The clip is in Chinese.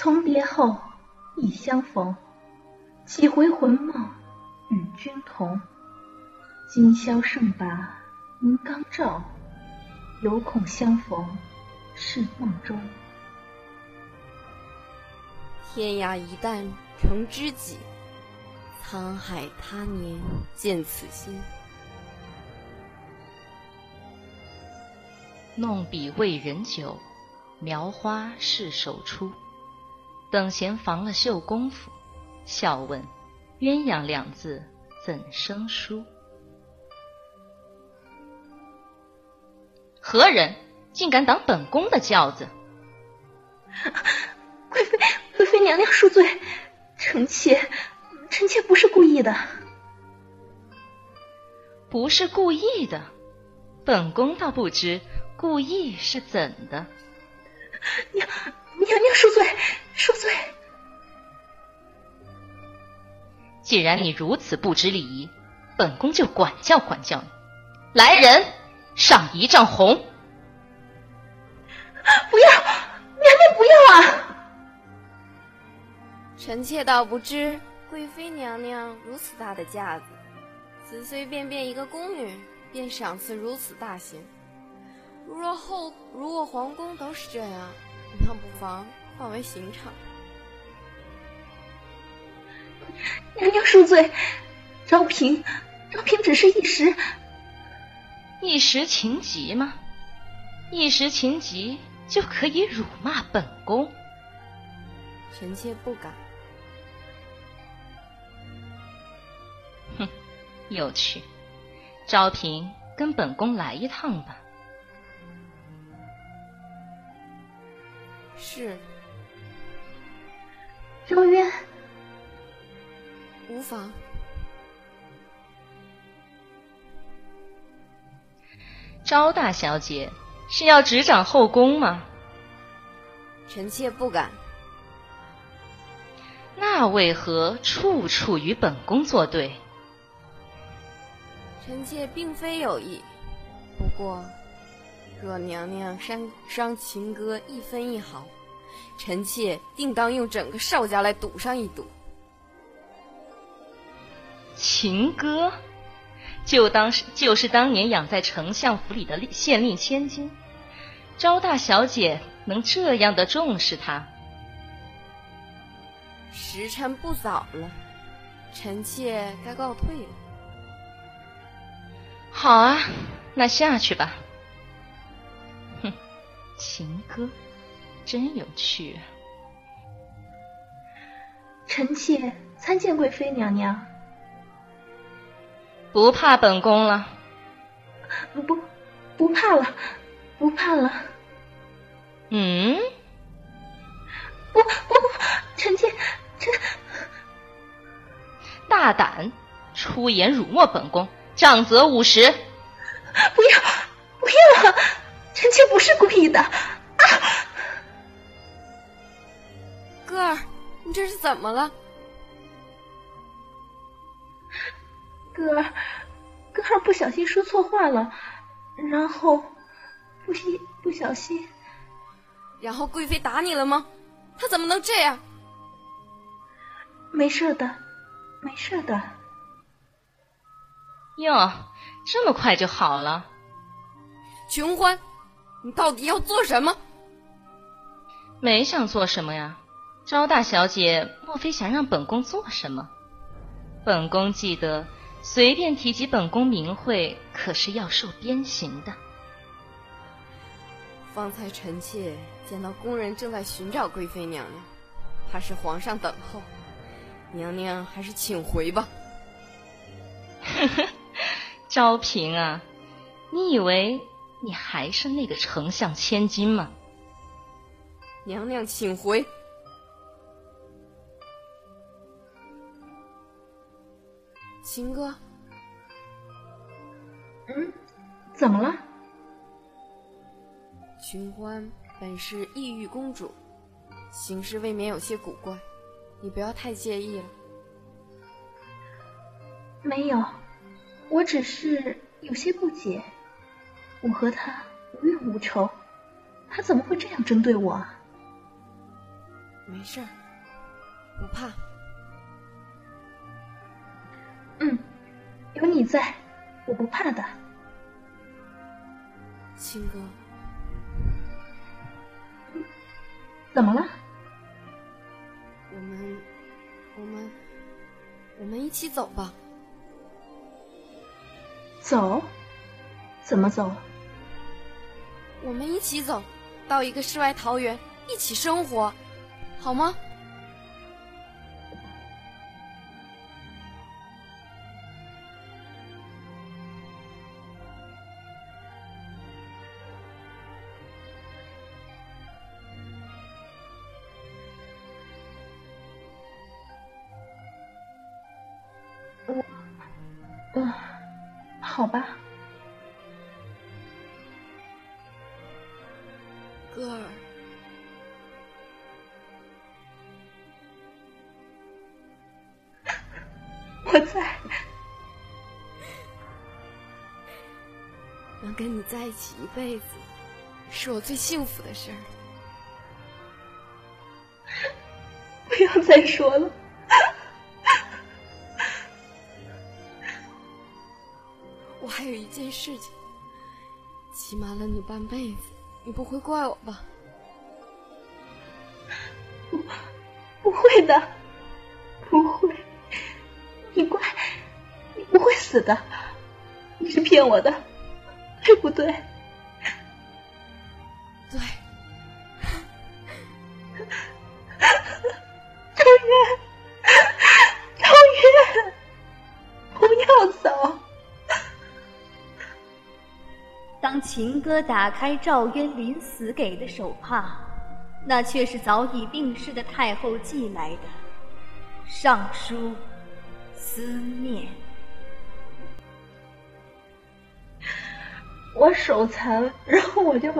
从别后，亦相逢。几回魂梦与君同。今宵胜把银缸照，犹恐相逢是梦中。天涯一旦成知己，沧海他年见此心。弄笔为人酒，描花是手出。等闲防了绣功夫，笑问鸳鸯两字怎生疏？何人竟敢挡本宫的轿子？贵妃，贵妃娘娘恕罪，臣妾，臣妾不是故意的。不是故意的，本宫倒不知故意是怎的。娘娘娘恕罪。恕罪！既然你如此不知礼仪，本宫就管教管教你。来人，上一丈红！不要，娘娘不要啊！臣妾倒不知贵妃娘娘如此大的架子，随随便便一个宫女便赏赐如此大刑。如若后如果皇宫都是这样，那不妨。化为刑场。娘娘恕罪，昭平，昭平只是一时一时情急吗？一时情急就可以辱骂本宫？臣妾不敢。哼，有趣。昭平，跟本宫来一趟吧。是。周渊，无妨。昭大小姐是要执掌后宫吗？臣妾不敢。那为何处处与本宫作对？臣妾并非有意，不过若娘娘伤伤情歌一分一毫。臣妾定当用整个邵家来赌上一赌。情歌，就当是就是当年养在丞相府里的县令千金，昭大小姐能这样的重视他？时辰不早了，臣妾该告退了。好啊，那下去吧。哼，情歌。真有趣！臣妾参见贵妃娘娘。不怕本宫了？不，不怕了，不怕了。嗯？不不不，臣妾臣大胆出言辱没本宫，杖责五十。不要不要，臣妾不是故意的。儿，你这是怎么了？哥儿，哥儿不小心说错话了，然后不心不小心，然后贵妃打你了吗？她怎么能这样？没事的，没事的。哟，这么快就好了？琼欢，你到底要做什么？没想做什么呀。昭大小姐，莫非想让本宫做什么？本宫记得，随便提及本宫名讳，可是要受鞭刑的。方才臣妾见到宫人正在寻找贵妃娘娘，怕是皇上等候，娘娘还是请回吧。呵呵，昭嫔啊，你以为你还是那个丞相千金吗？娘娘，请回。秦哥，嗯，怎么了？寻欢本是异域公主，行事未免有些古怪，你不要太介意了。没有，我只是有些不解。我和他无怨无仇，他怎么会这样针对我？没事儿，不怕。嗯，有你在，我不怕的。青哥，怎么了？我们，我们，我们一起走吧。走？怎么走？我们一起走到一个世外桃源，一起生活，好吗？我，嗯，好吧。歌儿，我在。能跟你在一起一辈子，是我最幸福的事儿。不要再说了。还有一件事情，欺瞒了你半辈子。你不会怪我吧？不，不会的，不会。你怪，你不会死的。你是骗我的，对不对？对。秦歌打开赵渊临死给的手帕，那却是早已病逝的太后寄来的上书思念。我手残，然后我就。